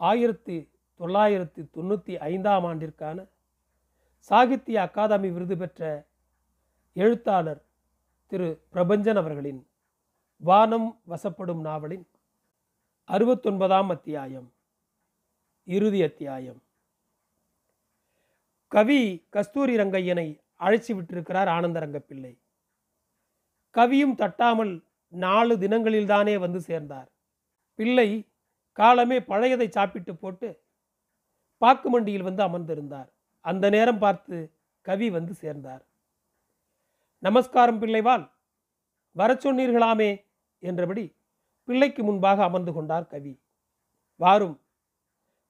ஆயிரத்தி தொள்ளாயிரத்தி தொண்ணூற்றி ஐந்தாம் ஆண்டிற்கான சாகித்ய அகாதமி விருது பெற்ற எழுத்தாளர் திரு பிரபஞ்சன் அவர்களின் வானம் வசப்படும் நாவலின் அறுபத்தொன்பதாம் அத்தியாயம் இறுதி அத்தியாயம். கவி கஸ்தூரி ரங்கையனை அழைச்சி விட்டிருக்கிறார் ஆனந்தரங்க பிள்ளை கவியும் தட்டாமல் நாலு தினங்களில்தானே வந்து சேர்ந்தார். பிள்ளை காலமே பழையதை சாப்பிட்டு போட்டு பாக்கு மண்டியில் வந்து அமர்ந்திருந்தார். அந்த நேரம் பார்த்து கவி வந்து சேர்ந்தார். நமஸ்காரம் பிள்ளைவால் வர சொன்னீர்களாமே என்றபடி பிள்ளைக்கு முன்பாக அமர்ந்து கொண்டார் கவி. வாரும்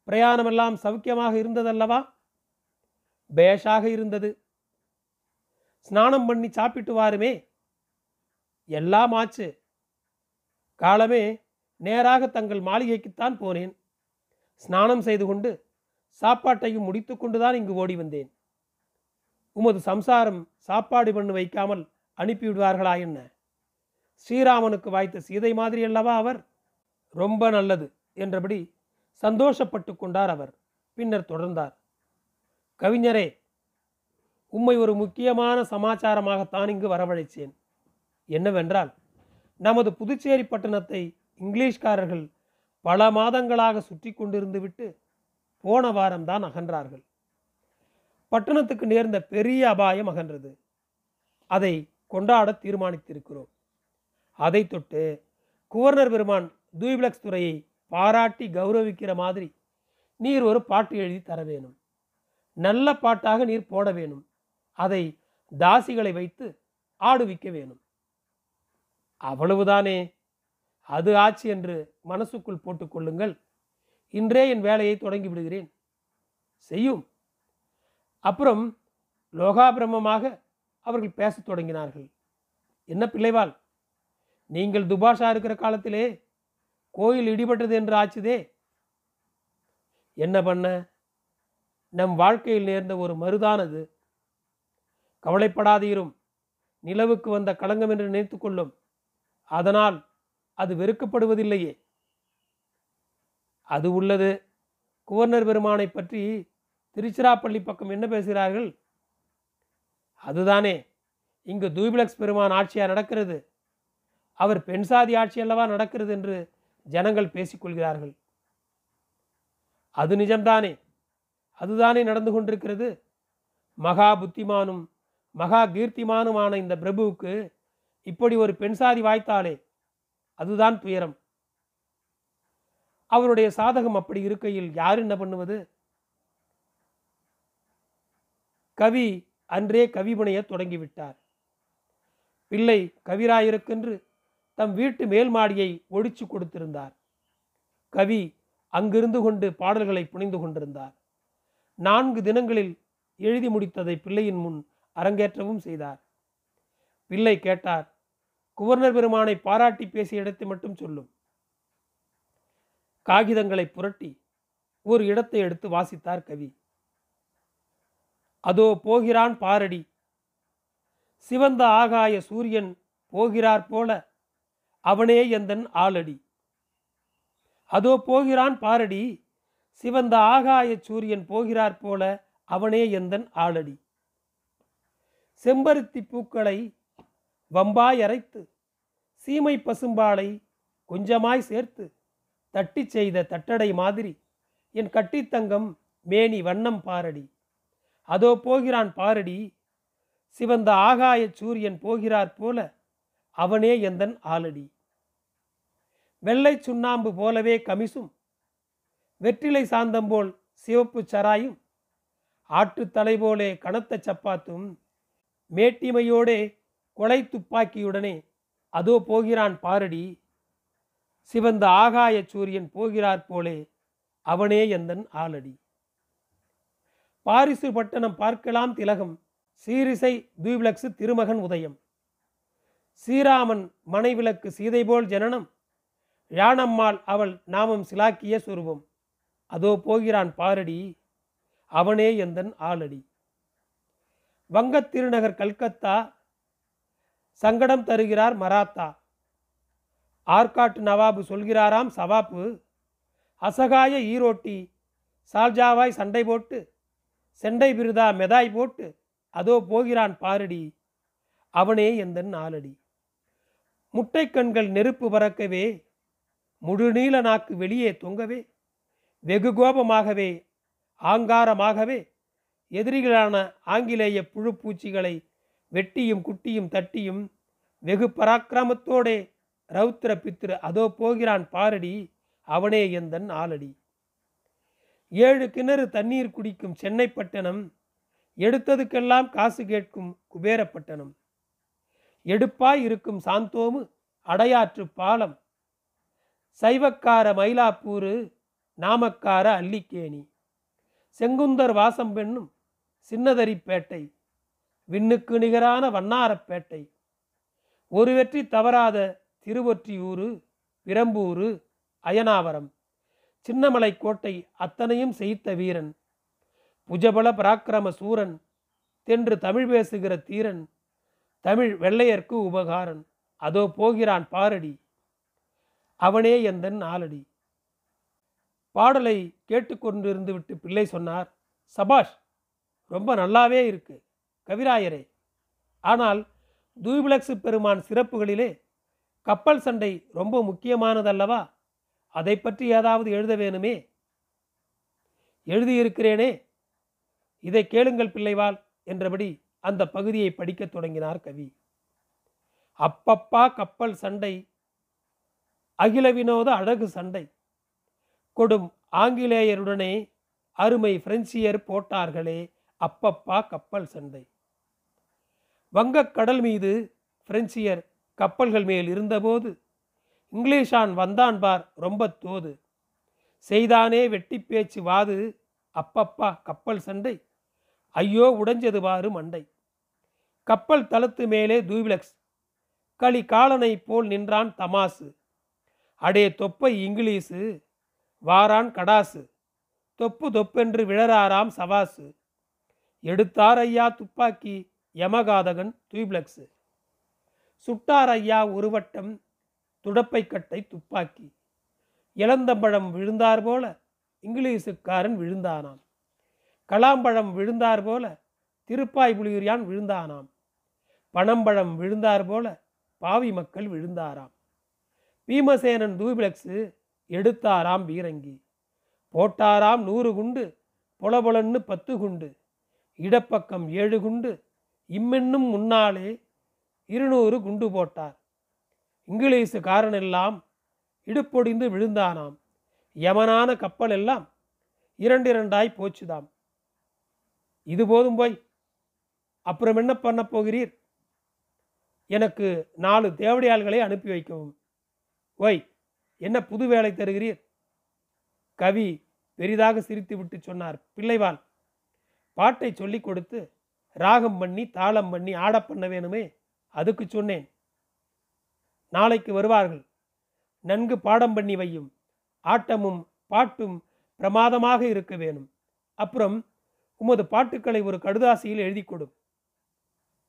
பிரயாணமெல்லாம் சௌக்கியமாக இருந்ததல்லவா? பேஷாக இருந்தது. ஸ்நானம் பண்ணி சாப்பிட்டு வாருமே. எல்லாம் ஆச்சு. காலமே நேராக தங்கள் மாளிகைக்குத்தான் போனேன். ஸ்நானம் செய்து கொண்டு சாப்பாட்டையும் முடித்து கொண்டுதான் இங்கு ஓடி வந்தேன். உமது சம்சாரம் சாப்பாடு பண்ணு வைக்காமல் அனுப்பிவிடுவார்களா என்ன? ஸ்ரீராமனுக்கு வாய்த்த சீதை மாதிரி அல்லவா அவர்? ரொம்ப நல்லது என்றபடி சந்தோஷப்பட்டு கொண்டார் அவர். பின்னர் தொடர்ந்தார். கவிஞரே உம்மை ஒரு முக்கியமான சமாச்சாரமாகத்தான் இங்கு வரவழைத்தேன் என்னவென்றால் நமது புதுச்சேரி பட்டணத்தை இங்கிலீஷ்காரர்கள் பல மாதங்களாக சுற்றி கொண்டிருந்து விட்டு போன வாரம்தான் அகன்றார்கள். பட்டணத்துக்கு நேர்ந்த பெரிய அபாயம் அகன்றது. அதை கொண்டாட தீர்மானித்திருக்கிறோம். அதை தொட்டு குவர்னர் பெருமான் தூய்பிளக்ஸ் துறையை பாராட்டி கௌரவிக்கிற மாதிரி நீர் ஒரு பாட்டு எழுதி தர வேணும். நல்ல பாட்டாக நீர் போட வேணும். அதை தாசிகளை வைத்து ஆடுவிக்க வேணும். அவ்வளவுதானே? அது ஆச்சு என்று மனசுக்குள் போட்டுக்கொள்ளுங்கள் இன்றே என் வேலையை தொடங்கி விடுகிறேன். செய்யும். அப்புறம் லோகாபிரமமாக அவர்கள் பேசத் தொடங்கினார்கள். என்ன பிள்ளைவாள்? நீங்கள் துபாஷா இருக்கிற காலத்திலே கோயில் இடிபட்டது என்று ஆச்சுதே. என்ன பண்ண? நம் வாழ்க்கையில் நேர்ந்த ஒரு மருதானது. கவலைப்படாதீரும். நிலவுக்கு வந்த களங்கம் என்று நினைத்து கொள்ளும். அதனால் அது வெறுக்கப்படுவதில்லையே. அது உள்ளது. குவர்னர் பெருமானை பற்றி திருச்சிராப்பள்ளி பக்கம் என்ன பேசுகிறார்கள்? அதுதானே. இங்கு தூபிலக்ஸ் பெருமான் ஆட்சியாக நடக்கிறது? அவர் பெண் சாதி ஆட்சி அல்லவா நடக்கிறது என்று ஜனங்கள் பேசிக்கொள்கிறார்கள் அது நிஜம்தானே. அதுதானே நடந்து கொண்டிருக்கிறது. மகா புத்திமானும் மகா கீர்த்திமானுமான இந்த பிரபுவுக்கு இப்படி ஒரு பெண் சாதி வாய்த்தாலே அதுதான் துயரம். அவருடைய சாதகம் அப்படி இருக்கையில் யார் என்ன பண்ணுவது? கவி அன்றே கவிபுனைய தொடங்கிவிட்டார் பிள்ளை கவிராயிருக்கென்று தம் வீட்டு மேல் மாடியை ஒழிச்சு கொடுத்திருந்தார். கவி அங்கிருந்து கொண்டு பாடல்களை புனைந்து கொண்டிருந்தார். நான்கு தினங்களில் எழுதி முடித்ததை பிள்ளையின் முன் அரங்கேற்றவும் செய்தார். பிள்ளை கேட்டார் குவர்னர் பெருமானை பாராட்டி பேசிய இடத்தை மட்டும் சொல்லும். காகிதங்களை புரட்டி ஒரு இடத்தை எடுத்து வாசித்தார் கவி. அதோ போகிறான் பாரடி. சிவந்த ஆகாய சூரியன் போகிறார் போல அவனே எந்தன் ஆளடி. அதோ போகிறான் பாரடி. சிவந்த ஆகாய சூரியன் போகிறார் போல அவனே எந்தன் ஆளடி. செம்பருத்தி பூக்களை வம்பாய் அரைத்து சீமை பசும்பாலை கொஞ்சமாய் சேர்த்து தட்டி செய்த தட்டடை மாதிரி என் கட்டித்தங்கம் மேனி வண்ணம் பாரடி. அதோ போகிறான் பாரடி சிவந்த ஆகாய சூரியன் போகிறார் போல அவனே எந்தன் ஆலடி வெள்ளை சுண்ணாம்பு போலவே கமிசும் வெற்றிலை சாந்தம் போல் சிவப்பு சராயும் ஆட்டுத்தலை போலே கனத்த சப்பாத்தும் மேட்டிமையோடே கொலை துப்பாக்கியுடனே அதோ போகிறான் பாரடி சிவந்த ஆகாய சூரியன் போகிறார் போலே அவனே எந்தன் ஆலடி பாரிசு பட்டணம் பார்க்கலாம் திலகம் சீரிசை தூபிளக்ஸு திருமகன் உதயம். ஸ்ரீராமன் மனைவிளக்கு சீதை போல் ஜனனம் யானம்மாள் அவள் நாமம் சிலாக்கிய சுரூபம். அதோ போகிறான் பாரடி அவனே எந்தன் ஆளடி. வங்கத் திருநகர் கல்கத்தா சங்கடம் தருகிறார் மராத்தா. ஆற்காட்டு நவாபு சொல்கிறாராம் சவாப்பு அசகாய ஈரோட்டி சால்ஜாவாய் சண்டை போட்டு செண்டை பிருதா மெதாய் போட்டு அதோ போகிறான் பாரடி அவனே எந்தன் நாலடி. முட்டை கண்கள் நெருப்பு பறக்கவே முழுநீள நாக்கு வெளியே தொங்கவே வெகு கோபமாகவே ஆங்காரமாகவே எதிரிகளான ஆங்கிலேய புழு பூச்சிகளை வெட்டியும் குட்டியும் தட்டியும் வெகு பராக்கிரமத்தோடே ரௌத்திர பித்திரு அதோ போகிறான் பாரடி அவனே எந்தன் ஆளடி. ஏழு கிணறு தண்ணீர் குடிக்கும் சென்னை பட்டணம் எடுத்ததுக்கெல்லாம் காசு கேட்கும் குபேரப்பட்டணம் எடுப்பாய் இருக்கும் சாந்தோமு அடையாற்று பாலம். சைவக்கார மயிலாப்பூரு நாமக்கார அல்லிக்கேணி. செங்குந்தர் வாசம் பெண்ணும் சின்னதரிப்பேட்டை விண்ணுக்கு நிகரான வண்ணாரப்பேட்டை. ஒரு வெற்றி தவறாத திருவொற்றியூரு பிரம்பூரு அயனாவரம். சின்னமலை கோட்டை அத்தனையும் செய்த வீரன். புஜபல பராக்கிரம சூரன். தென்று தமிழ் பேசுகிற தீரன். தமிழ் வெள்ளையர்க்கு உபகாரன். அதோ போகிறான் பாரடி. அவனே எந்தன் ஆலடி பாடலை கேட்டுக்கொண்டிருந்து விட்டு பிள்ளை சொன்னார் சபாஷ் ரொம்ப நல்லாவே இருக்கு. கவிராயரே. ஆனால் தூபிளக்ஸு பெருமான் சிறப்புகளிலே கப்பல் சண்டை ரொம்ப முக்கியமானதல்லவா? அதை பற்றி ஏதாவது எழுத வேணுமே? எழுதியிருக்கிறேனே. இதை கேளுங்கள் பிள்ளைவாள் என்றபடி அந்த பகுதியை படிக்கத் தொடங்கினார் கவி. அப்பப்பா கப்பல் சண்டை அகில வினோத அழகு சண்டை. கொடும் ஆங்கிலேயருடனே அருமை பிரெஞ்சியர் போட்டார்களே அப்பப்பா கப்பல் சண்டை. வங்கக்கடல் மீது பிரெஞ்சியர் கப்பல்கள் மேல் இருந்தபோது இங்கிலீஷான் வந்தான் பார் ரொம்ப தோது. செய்தானே வெட்டி பேச்சு வாது அப்பப்பா கப்பல் சண்டை. ஐயோ உடைஞ்சது பாரு மண்டை. கப்பல் தளத்து மேலே தூவிலக்ஸ். களி காலனை போல் நின்றான் தமாசு. அடே தொப்பை இங்கிலீஷு வாரான் கடாசு. தொப்பு தொப்பென்று விழறாராம் சவாசு. எடுத்தார் ஐயா துப்பாக்கி. யமகாதகன் துய்ப்ளக்ஸு. சுட்டார் ஐயா உருவட்டம் துடப்பை கட்டை துப்பாக்கி. இளந்தம்பழம் விழுந்தார் போல இங்கிலீஷுக்காரன் விழுந்தானாம். கலாம்பழம் விழுந்தார் போல திருப்பாய் புலியூரியான் விழுந்தானாம். பனம்பழம் விழுந்தார் போல பாவி மக்கள் விழுந்தாராம். பீமசேனன் தூபிளக்ஸு எடுத்தாராம் பீரங்கி. போட்டாராம் நூறு குண்டு பொலபொலன்னு பத்து குண்டு இடப்பக்கம் ஏழு குண்டு இம்மென்னும் முன்னாலே இருநூறு குண்டு போட்டார். இங்கிலீஷு காரனெல்லாம் இடுப்பொடிந்து விழுந்தானாம். யமனான கப்பல் எல்லாம் இரண்டு இரண்டாய் போச்சுதாம். இது போதும் போய் அப்புறம் என்ன பண்ண போகிறீர்? எனக்கு நாலு தேவடியாள்களை அனுப்பி வைக்கவும். ஓய் என்ன புது வேலை தருகிறீர்? கவி பெரிதாக சிரித்துவிட்டு சொன்னார். பிள்ளைவாள் பாட்டை சொல்லிக் கொடுத்து ராகம் பண்ணி தாளம் பண்ணி ஆட பண்ண வேணுமே? அதுக்கு சொன்னேன். நாளைக்கு வருவார்கள். நன்கு பாடம் பண்ணி வையும். ஆட்டமும் பாட்டும் பிரமாதமாக இருக்க வேணும். அப்புறம் உமது பாட்டுக்களை ஒரு கடுதாசியில் எழுதி கொடும்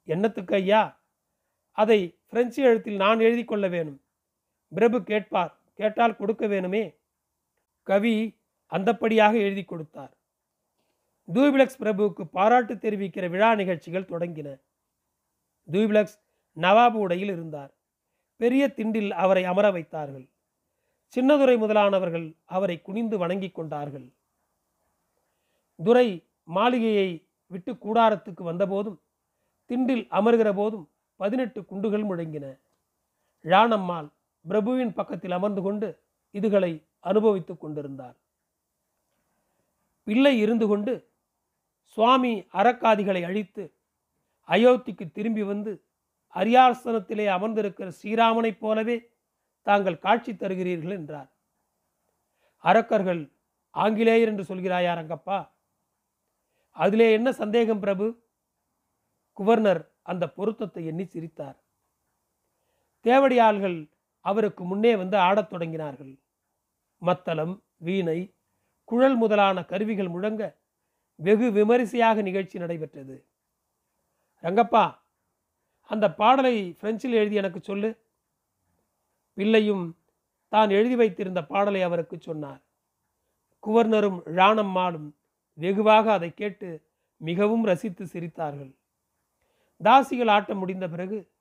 என்னத்துக்கு ஐயா? அதை பிரெஞ்சு எழுத்தில் நான் எழுதி கொள்ள வேணும். பிரபு கேட்பார். கேட்டால் கொடுக்க வேணுமே? கவி அந்தப்படியாக எழுதி கொடுத்தார். தூபிளக்ஸ் பிரபுவுக்கு பாராட்டு தெரிவிக்கிற விழா நிகழ்ச்சிகள் தொடங்கின. தூபிளக்ஸ் நவாபு உடையில் இருந்தார். பெரிய திண்டில் அவரை அமர வைத்தார்கள். சின்னதுரை முதலானவர்கள் அவரை குனிந்து வணங்கி கொண்டார்கள். துரை மாளிகையை விட்டு கூடாரத்துக்கு வந்தபோதும் திண்டில் அமர்கிற போதும் பதினெட்டு குண்டுகள் முழங்கின. ழானம்மாள் பிரபுவின் பக்கத்தில் அமர்ந்து கொண்டு இதுகளை அனுபவித்துக் கொண்டிருந்தார். பிள்ளை இருந்து கொண்டு சுவாமி அறக்காதிகளை அழித்து அயோத்திக்கு திரும்பி வந்து அரியாசனத்திலே அமர்ந்திருக்கிற ஸ்ரீராமனைப் போலவே தாங்கள் காட்சி தருகிறீர்கள் என்றார். அரக்கர்கள் ஆங்கிலேயர் என்று சொல்கிறாயா ரங்கப்பா அதிலே என்ன சந்தேகம் பிரபு? குவர்னர் அந்த பொருத்தத்தை எண்ணி சிரித்தார். தேவடியாள்கள் அவருக்கு முன்னே வந்து ஆடத் தொடங்கினார்கள். மத்தளம் வீணை குழல் முதலான கருவிகள் முழங்க வெகு விமரிசையாக நிகழ்ச்சி நடைபெற்றது. ரங்கப்பா அந்த பாடலை பிரெஞ்சில் எழுதி எனக்கு சொல்லு. பிள்ளையும் தான் எழுதி வைத்திருந்த பாடலை அவருக்கு சொன்னார். குவர்னரும் ராணம்மாளும் வெகுவாக அதை கேட்டு மிகவும் ரசித்து சிரித்தார்கள். தாசிகள் ஆட்டம் முடிந்த பிறகு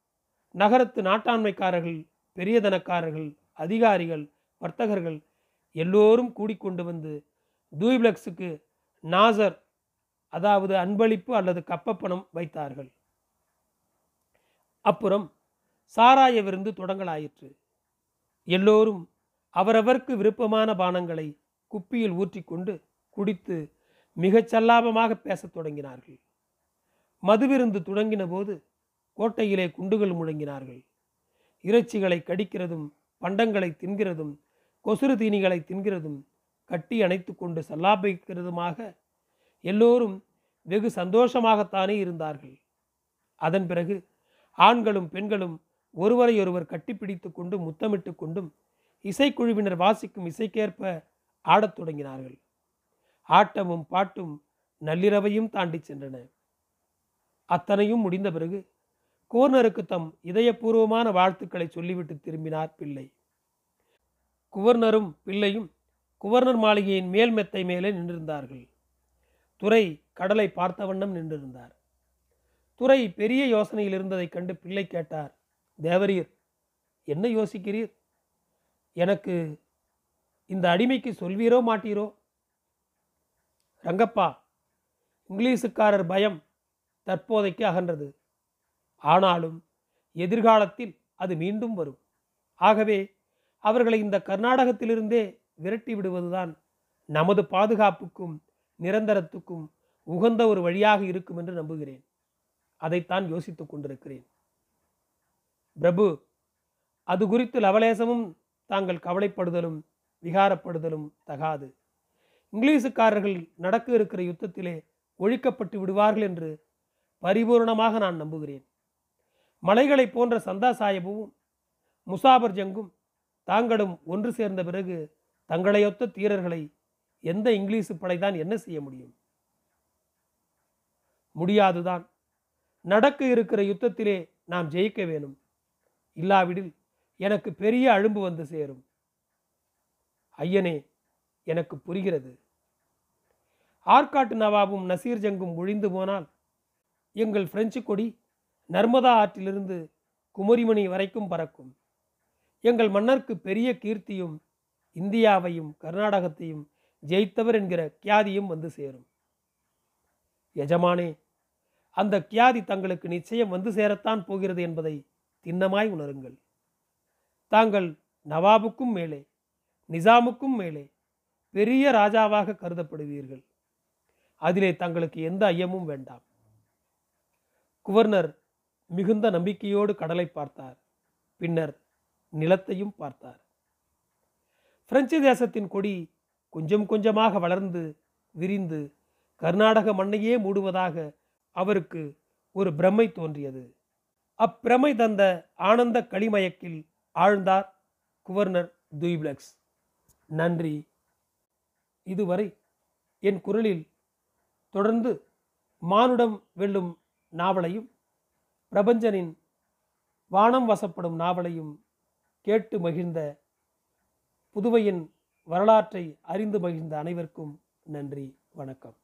நகரத்து நாட்டாண்மைக்காரர்கள் பெரியதனக்காரர்கள் அதிகாரிகள் வர்த்தகர்கள் எல்லோரும் கூடிக்கொண்டு வந்து தூய்பிளக்ஸுக்கு நாசர் அதாவது அன்பளிப்பு அல்லது கப்பப்பணம் வைத்தார்கள். அப்புறம் சாராய விருந்து தொடங்கலாயிற்று. எல்லோரும் அவரவர்க்கு விருப்பமான பானங்களை குப்பியில் ஊற்றிக்கொண்டு குடித்து மிகச் சல்லாபமாக பேசத் தொடங்கினார்கள். மதுவிருந்து தொடங்கின போது கோட்டையிலே குண்டுகள் முழங்கினார்கள். இறைச்சிகளை கடிக்கிறதும் பண்டங்களை தின்கிறதும் கொசுறு தீனிகளை தின்கிறதும் கட்டி அணைத்து கொண்டு சல்லாபிக்கிறதுமாக எல்லோரும் வெகு சந்தோஷமாகத்தானே இருந்தார்கள். அதன் பிறகு ஆண்களும் பெண்களும் ஒருவரையொருவர் கட்டிப்பிடித்து கொண்டும் முத்தமிட்டு கொண்டும் இசைக்குழுவினர் வாசிக்கும் இசைக்கேற்ப ஆடத் தொடங்கினார்கள். ஆட்டமும் பாட்டும் நள்ளிரவையும் தாண்டி சென்றன. அத்தனையும் முடிந்த பிறகு கோர்னருக்கு தம் இதயபூர்வமான வாழ்த்துக்களை சொல்லிவிட்டு திரும்பினார் பிள்ளை. குவர்னரும் பிள்ளையும் குவர்னர் மாளிகையின் மேல் மெத்தை மேலே நின்றிருந்தார்கள். துரை கடலை பார்த்த வண்ணம் நின்றிருந்தார். துரை பெரிய யோசனையில் இருந்ததைக் கண்டு பிள்ளை கேட்டார் தேவரீர் என்ன யோசிக்கிறீர்? எனக்கு இந்த அடிமைக்கு சொல்வீரோ மாட்டீரோ? ரங்கப்பா இங்கிலீஷுக்காரர் பயம் தற்போதைக்கு அகன்றது. ஆனாலும் எதிர்காலத்தில் அது மீண்டும் வரும். ஆகவே அவர்களை இந்த கர்நாடகத்திலிருந்தே விரட்டி விடுவதுதான் நமது பாதுகாப்புக்கும் நிரந்தரத்துக்கும் உகந்த ஒரு வழியாக இருக்கும் என்று நம்புகிறேன். அதைத்தான் யோசித்துக் கொண்டிருக்கிறேன். பிரபு அது குறித்து லவலேசமும் தாங்கள் கவலைப்படுதலும் விகாரப்படுதலும் தகாது. இங்கிலீஷுக்காரர்கள் நடக்க இருக்கிற யுத்தத்திலே ஒழிக்கப்பட்டு விடுவார்கள் என்று பரிபூர்ணமாக நான் நம்புகிறேன். மலைகளைப் போன்ற சந்தா சாஹிபும் முசாபர் ஜங்கும் தாங்களும் ஒன்று சேர்ந்த பிறகு தங்களையொத்த தீரர்களை எந்த இங்கிலீஷ் படைதான் என்ன செய்ய முடியும்? முடியாதுதான். நடக்க இருக்கிற யுத்தத்திலே நாம் ஜெயிக்க வேணும். இல்லாவிடில் எனக்கு பெரிய அழும்பு வந்து சேரும். ஐயனே எனக்கு புரிகிறது. ஆற்காட்டு நவாபும் நசீர் ஜங்கும் ஒழிந்து போனால் எங்கள் பிரெஞ்சு கொடி நர்மதா ஆற்றிலிருந்து குமரிமணி வரைக்கும் பறக்கும். எங்கள் மன்னருக்கு பெரிய கீர்த்தியும் இந்தியாவையும் கர்நாடகத்தையும் ஜெயித்தவர் என்கிற கியாதியும் வந்து சேரும். எஜமானே அந்த கியாதி தங்களுக்கு நிச்சயம் வந்து சேரத்தான் போகிறது என்பதை திண்ணமாய் உணருங்கள். தாங்கள் நவாபுக்கும் மேலே நிசாமுக்கும் மேலே பெரிய ராஜாவாக கருதப்படுவீர்கள். அதிலே தங்களுக்கு எந்த ஐயமும் வேண்டாம். குவர்னர் மிகுந்த நம்பிக்கையோடு கடலை பார்த்தார். பின்னர் நிலத்தையும் பார்த்தார். பிரெஞ்சு தேசத்தின் கொடி கொஞ்சம் கொஞ்சமாக வளர்ந்து விரிந்து கர்நாடக மண்ணையே மூடுவதாக அவருக்கு ஒரு பிரமை தோன்றியது. அப்பிரமை தந்த ஆனந்த களிமயக்கில் ஆழ்ந்தார் குவர்னர் துய்ப்ளக்ஸ். நன்றி. இதுவரை என் குரலில் தொடர்ந்து மானுடம் வெல்லும் நாவலையும் பிரபஞ்சனின் வானம் வசப்படும் நாவலையும் கேட்டு மகிழ்ந்த புதுவையின் வரலாற்றை அறிந்து மகிழ்ந்த அனைவருக்கும் நன்றி வணக்கம்.